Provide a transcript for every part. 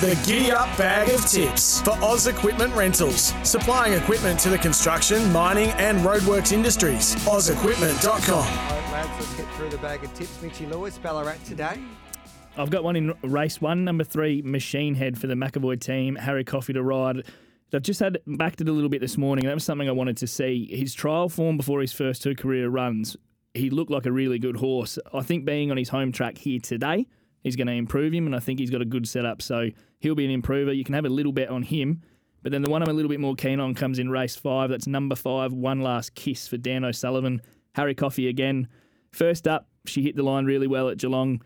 The Giddy Up Bag of Tips for Oz Equipment Rentals, supplying equipment to the construction, mining, and roadworks industries. OzEquipment.com. All right, lads, let's get through the bag of tips. Mitchy Lewis, Ballarat today. I've got one in race one, number three, Machine Head for the McAvoy team. Harry Coffey to ride. I've just had backed it a little bit this morning. That was something I wanted to see. His trial form before his first two career runs, he looked like a really good horse. I think being on his home track here today is going to improve him, and I think he's got a good setup. So he'll be an improver. You can have a little bet on him. But then the one I'm a little bit more keen on comes in race five. That's number five, One Last Kiss for Dan O'Sullivan. Harry Coffey again. First up, she hit the line really well at Geelong.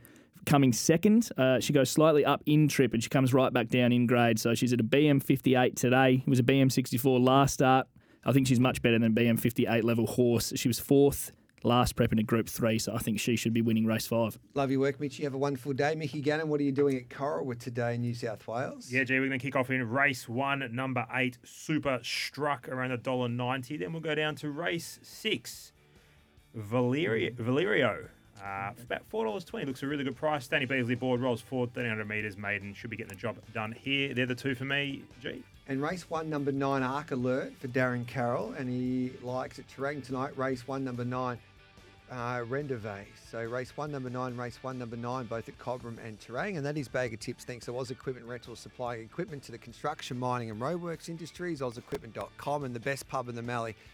Coming second, uh, she goes slightly up in trip and she comes right back down in grade. So she's at a BM 58 today. It was a BM 64 last start. I think she's much better than BM 58 level horse. She was fourth last prep in a Group Three, so I think she should be winning race five. Love your work, Mitchy. Have a wonderful day. Mickey Gannon, what are you doing at Coralwood today in New South Wales? Yeah, G, we're going to kick off in race one, number eight, Super Struck, around a dollar ninety. Then we'll go down to race six, Valerio. Valerio. Uh, about four dollars twenty. Looks a really good price. Danny Beasley board rolls forward, thirteen hundred meters. Maiden should be getting the job done here. They're the two for me. G. And race one, number nine, Arc Alert for Darren Carroll. And he likes it Terang tonight. Race one, number nine, uh, Rendezvous. So race one, number nine, race one, number nine, both at Cobram and Terang. And that is Bag of Tips. Thanks to Oz Equipment Rental, supplying equipment to the construction, mining and roadworks industries. OzEquipment.com and the best pub in the Mallee.